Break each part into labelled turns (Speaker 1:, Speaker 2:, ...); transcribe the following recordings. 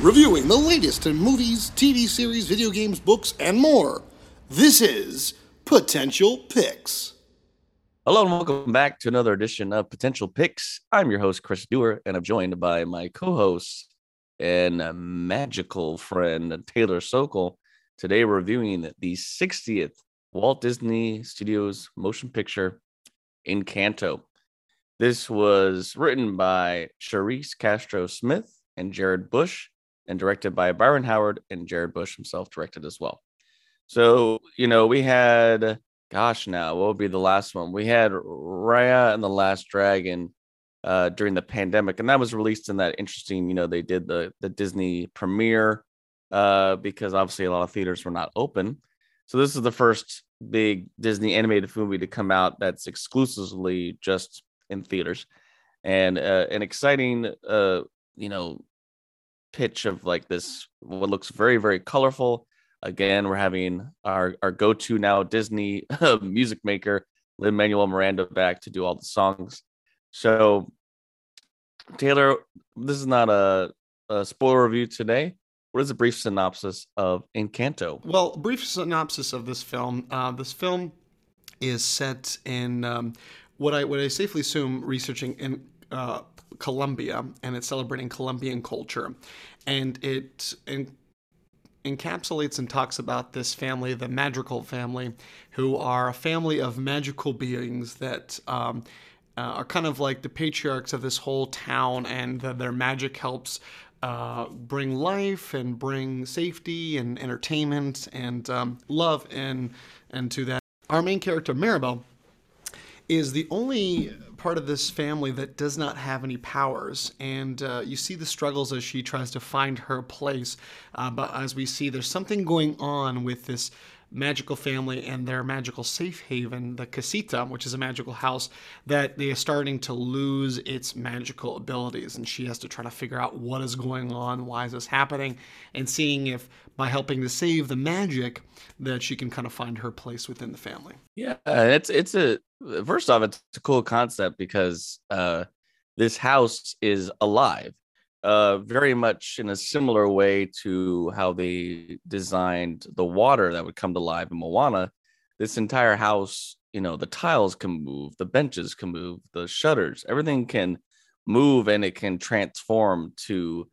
Speaker 1: Reviewing the latest in movies, TV series, video games, books, and more. This is Potential Picks.
Speaker 2: Hello and welcome back to another edition of Potential Picks. I'm your host, Chris Dewar, and I'm joined by my co and magical friend, Taylor Sokol. Today, reviewing the 60th Walt Disney Studios motion picture, Encanto. This was written by Charise Castro Smith and Jared Bush, and directed by Byron Howard and Jared Bush himself, directed as well. So, you know, we had, gosh, now what would be the last one? We had Raya and the Last Dragon uh, during the pandemic, and that was released in that interesting, you know, they did the the Disney premiere uh, because obviously a lot of theaters were not open. So this is the first big Disney animated movie to come out that's exclusively just in theaters, and uh, an exciting, uh, you know, pitch of like this what looks very very colorful. Again we're having our our go-to now disney music maker lin manuel miranda back to do all the songs. So taylor this is not a, a spoiler review today what is a brief synopsis of encanto
Speaker 3: well brief synopsis of this film uh, this film is set in um, what i what i safely assume researching in uh, Colombia and it's celebrating Colombian culture. And it en- encapsulates and talks about this family, the Madrigal family, who are a family of magical beings that um, uh, are kind of like the patriarchs of this whole town, and the, their magic helps. Uh, bring life and bring safety and entertainment and um, love and and to that. Our main character Mirabel is the only part of this family that does not have any powers. And uh, you see the struggles as she tries to find her place. Uh, but as we see, there's something going on with this magical family and their magical safe haven, the Casita, which is a magical house, that they are starting to lose its magical abilities. And she has to try to figure out what is going on, why is this happening, and seeing if by helping to save the magic that she can kind of find her place within the family.
Speaker 2: Yeah, it's it's a first off, it's a cool concept because uh this house is alive uh, very much in a similar way to how they designed the water that would come to life in Moana. This entire house, you know, the tiles can move, the benches can move, the shutters, everything can move and it can transform to,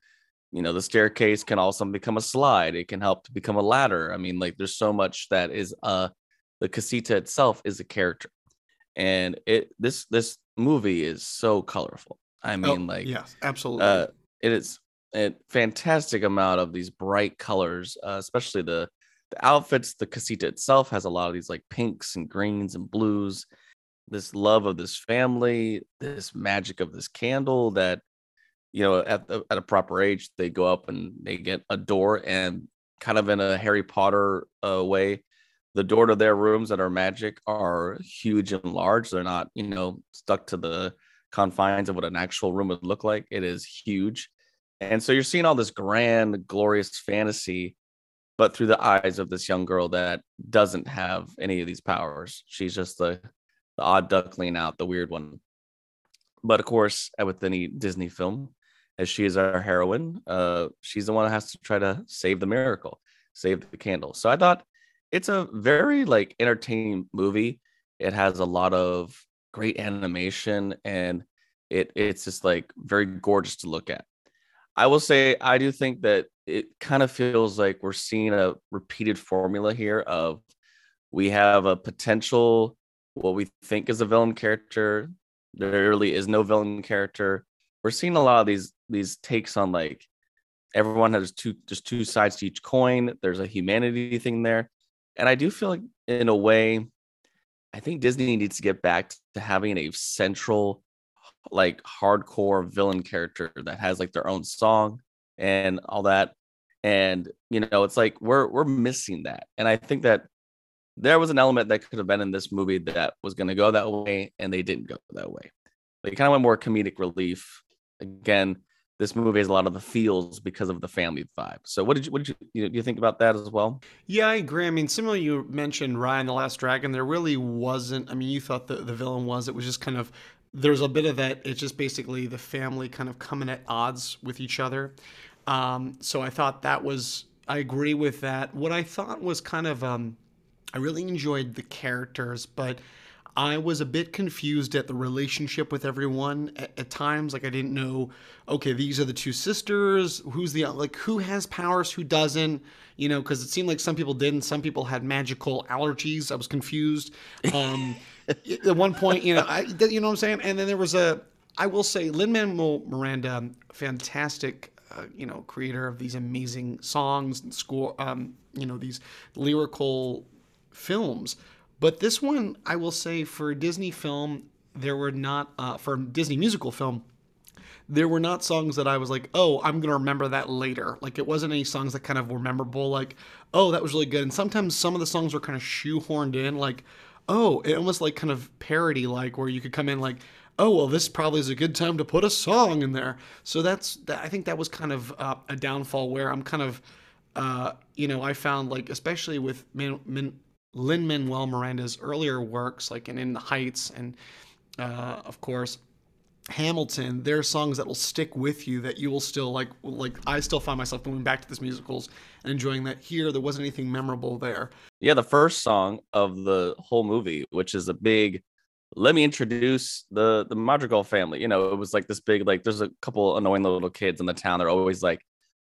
Speaker 2: you know, the staircase can also become a slide. It can help to become a ladder. I mean, like there's so much that is uh the casita itself is a character. And it this this movie is so colorful. I oh, mean, oh, like
Speaker 3: yes, absolutely.
Speaker 2: Uh, it is a fantastic amount of these bright colors, uh, especially the the outfits. The casita itself has a lot of these like pinks and greens and blues. This love of this family, this magic of this candle that you know at the, at a proper age they go up and they get a door and kind of in a Harry Potter uh, way. The door to their rooms that are magic are huge and large. They're not, you know, stuck to the confines of what an actual room would look like. It is huge. And so you're seeing all this grand, glorious fantasy, but through the eyes of this young girl that doesn't have any of these powers. She's just the, the odd duckling out, the weird one. But of course, with any Disney film, as she is our heroine, uh, she's the one that has to try to save the miracle, save the candle. So I thought it's a very like entertaining movie. It has a lot of great animation and it it's just like very gorgeous to look at. I will say I do think that it kind of feels like we're seeing a repeated formula here of we have a potential what we think is a villain character. There really is no villain character. We're seeing a lot of these these takes on like everyone has two just two sides to each coin. There's a humanity thing there. And I do feel like in a way, I think Disney needs to get back to having a central like hardcore villain character that has like their own song and all that and you know it's like we're we're missing that and i think that there was an element that could have been in this movie that was going to go that way and they didn't go that way they kind of went more comedic relief again this movie has a lot of the feels because of the family vibe. So what did you what did you, you, you think about that as well?
Speaker 3: Yeah, I agree. I mean, similarly, you mentioned Raya and the Last Dragon. There really wasn't. I mean, you thought the the villain was. It was just kind of there's a bit of that. It's just basically the family kind of coming at odds with each other. Um, so I thought that was. I agree with that. What I thought was kind of. Um, I really enjoyed the characters, but I was a bit confused at the relationship with everyone at, at, times. Like I didn't know, okay, these are the two sisters. Who's the like who has powers, who doesn't? You know, because it seemed like some people didn't. Some people had magical allergies. I was confused. Um, at one point, you know, I, you know what I'm saying. And then there was a, I will say, Lin Manuel Miranda, fantastic. Uh, you know, creator of these amazing songs and score, um, you know, these lyrical films but this one, I will say, for a Disney film, there were not uh, for Disney musical film. There were not songs that I was like, oh, I'm gonna remember that later. Like it wasn't any songs that kind of were memorable. Like, oh, that was really good. And sometimes some of the songs were kind of shoehorned in. Like, oh, it almost like kind of parody, like where you could come in like, oh well this probably is a good time to put a song in there. So that's that, i think that was kind of uh, a downfall where i'm kind of uh, you know i found like especially with Lin Manuel Miranda's earlier works, like in In the Heights and, uh, of course, Hamilton, there are songs that will stick with you that you will still like. Like I still find myself going back to these musicals and enjoying that. Here, there wasn't anything memorable there.
Speaker 2: Yeah, the first song of the whole movie, which is a big. Let me introduce the the Madrigal family. You know, it was like this big like. There's a couple annoying little kids in the town. They're always like,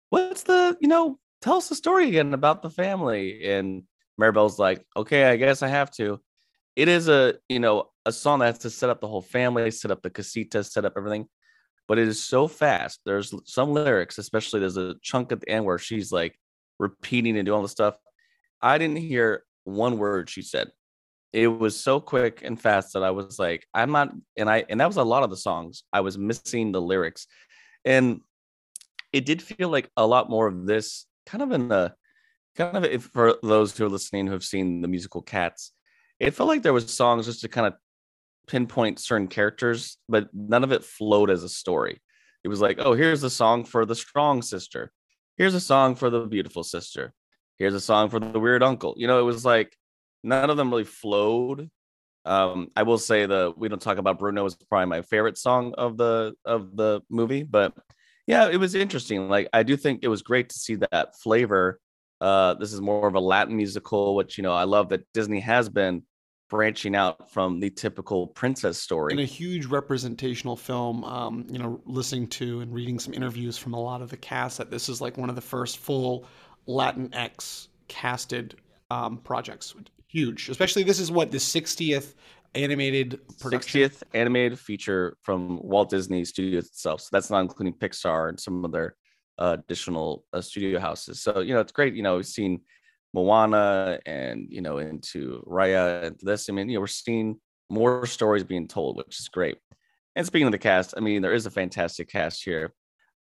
Speaker 2: "What's the you know? Tell us the story again about the family." And Mirabel's like, okay, I guess I have to. It is a, you know, a song that has to set up the whole family, set up the casita, set up everything. But it is so fast. There's some lyrics, especially there's a chunk at the end where she's like repeating and doing all the stuff. I didn't hear one word she said. It was so quick and fast that I was like, I'm not, and I, and that was a lot of the songs. I was missing the lyrics. And it did feel like a lot more of this kind of in the kind of if for those who are listening who have seen the musical Cats, it felt like there was songs just to kind of pinpoint certain characters, but none of it flowed as a story. It was like, oh, here's a song for the strong sister. Here's a song for the beautiful sister. Here's a song for the weird uncle. You know, it was like none of them really flowed. Um, I will say the we don't talk about Bruno is probably my favorite song of the of the movie, but yeah, it was interesting. Like I do think it was great to see that flavor uh, this is more of a Latin musical, which you know I love that Disney has been branching out from the typical princess story.
Speaker 3: And a huge representational film. Um, you know, listening to and reading some interviews from a lot of the cast that this is like one of the first full Latin X casted um, projects. Huge, especially this is what the 60th animated production.
Speaker 2: 60th animated feature from Walt Disney Studios itself. So that's not including Pixar and some of their uh, additional uh, studio houses. So you know it's great. You know we've seen Moana and you know into Raya and this. I mean you know we're seeing more stories being told, which is great. And speaking of the cast, I mean there is a fantastic cast here.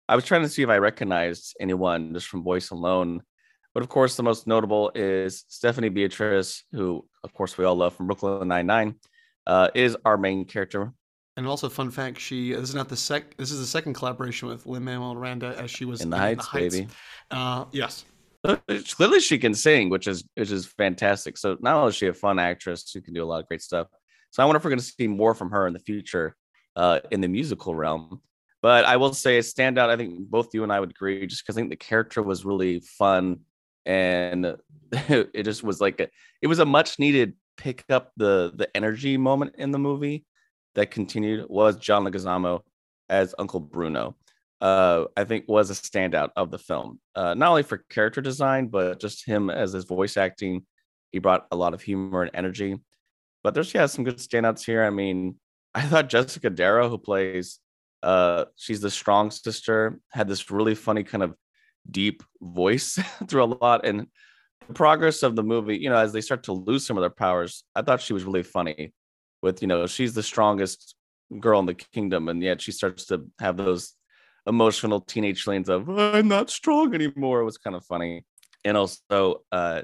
Speaker 2: I was trying to see if I recognized anyone just from voice alone. But of course, the most notable is Stephanie Beatriz, who, of course, we all love from Brooklyn Nine Nine, uh, is our main character.
Speaker 3: And also, fun fact: she this is not the sec. This is the second collaboration with Lin Manuel Miranda as she was
Speaker 2: in the, in Heights, the Heights, baby.
Speaker 3: Uh, yes.
Speaker 2: Clearly, she can sing, which is which is fantastic. So not only is she a fun actress who can do a lot of great stuff. So I wonder if we're going to see more from her in the future uh, in the musical realm. But I will say a standout. I think both you and I would agree, just because I think the character was really fun, and it just was like a, it was a much needed pick up the the energy moment in the movie that continued was John Leguizamo as Uncle Bruno. Uh, I think was a standout of the film, uh, not only for character design, but just him as his voice acting. He brought a lot of humor and energy. But there's yeah some good standouts here. I mean, I thought Jessica Darrow, who plays uh, she's the strong sister, had this really funny kind of deep voice through a lot. And the progress of the movie, you know, as they start to lose some of their powers, I thought she was really funny with you know she's the strongest girl in the kingdom and yet she starts to have those emotional teenage lanes of i'm not strong anymore it was kind of funny and also uh,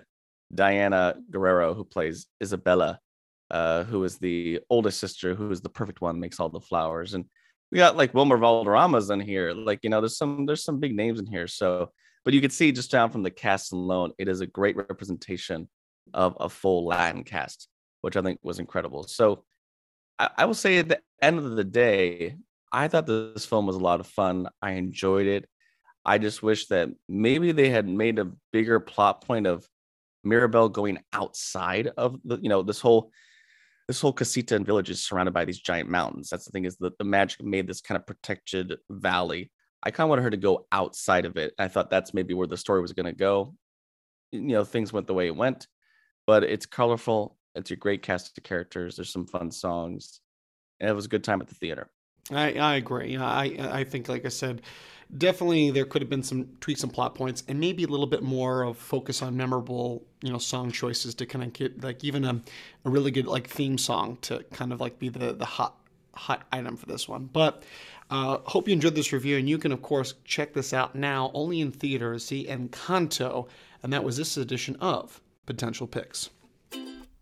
Speaker 2: diana guerrero who plays isabella uh, who is the oldest sister who is the perfect one makes all the flowers and we got like Wilmer Valderrama's in here. Like, you know, there's some there's some big names in here. So, but you can see just down from the cast alone, it is a great representation of a full Latin cast, which I think was incredible. So I, I will say at the end of the day, I thought this film was a lot of fun. I enjoyed it. I just wish that maybe they had made a bigger plot point of Mirabel going outside of the, you know, this whole this whole casita and village is surrounded by these giant mountains. That's the thing is that the magic made this kind of protected valley. I kind of wanted her to go outside of it. I thought that's maybe where the story was going to go. You know, things went the way it went, but it's colorful. It's a great cast of characters. There's some fun songs, and it was a good time at the theater.
Speaker 3: I, I agree. I I think, like I said, definitely there could have been some tweaks and plot points, and maybe a little bit more of focus on memorable, you know, song choices to kind of get like even a, a really good like theme song to kind of like be the the hot hot item for this one. But uh, hope you enjoyed this review, and you can of course check this out now only in theaters. See Encanto, and that was this edition of Potential Picks.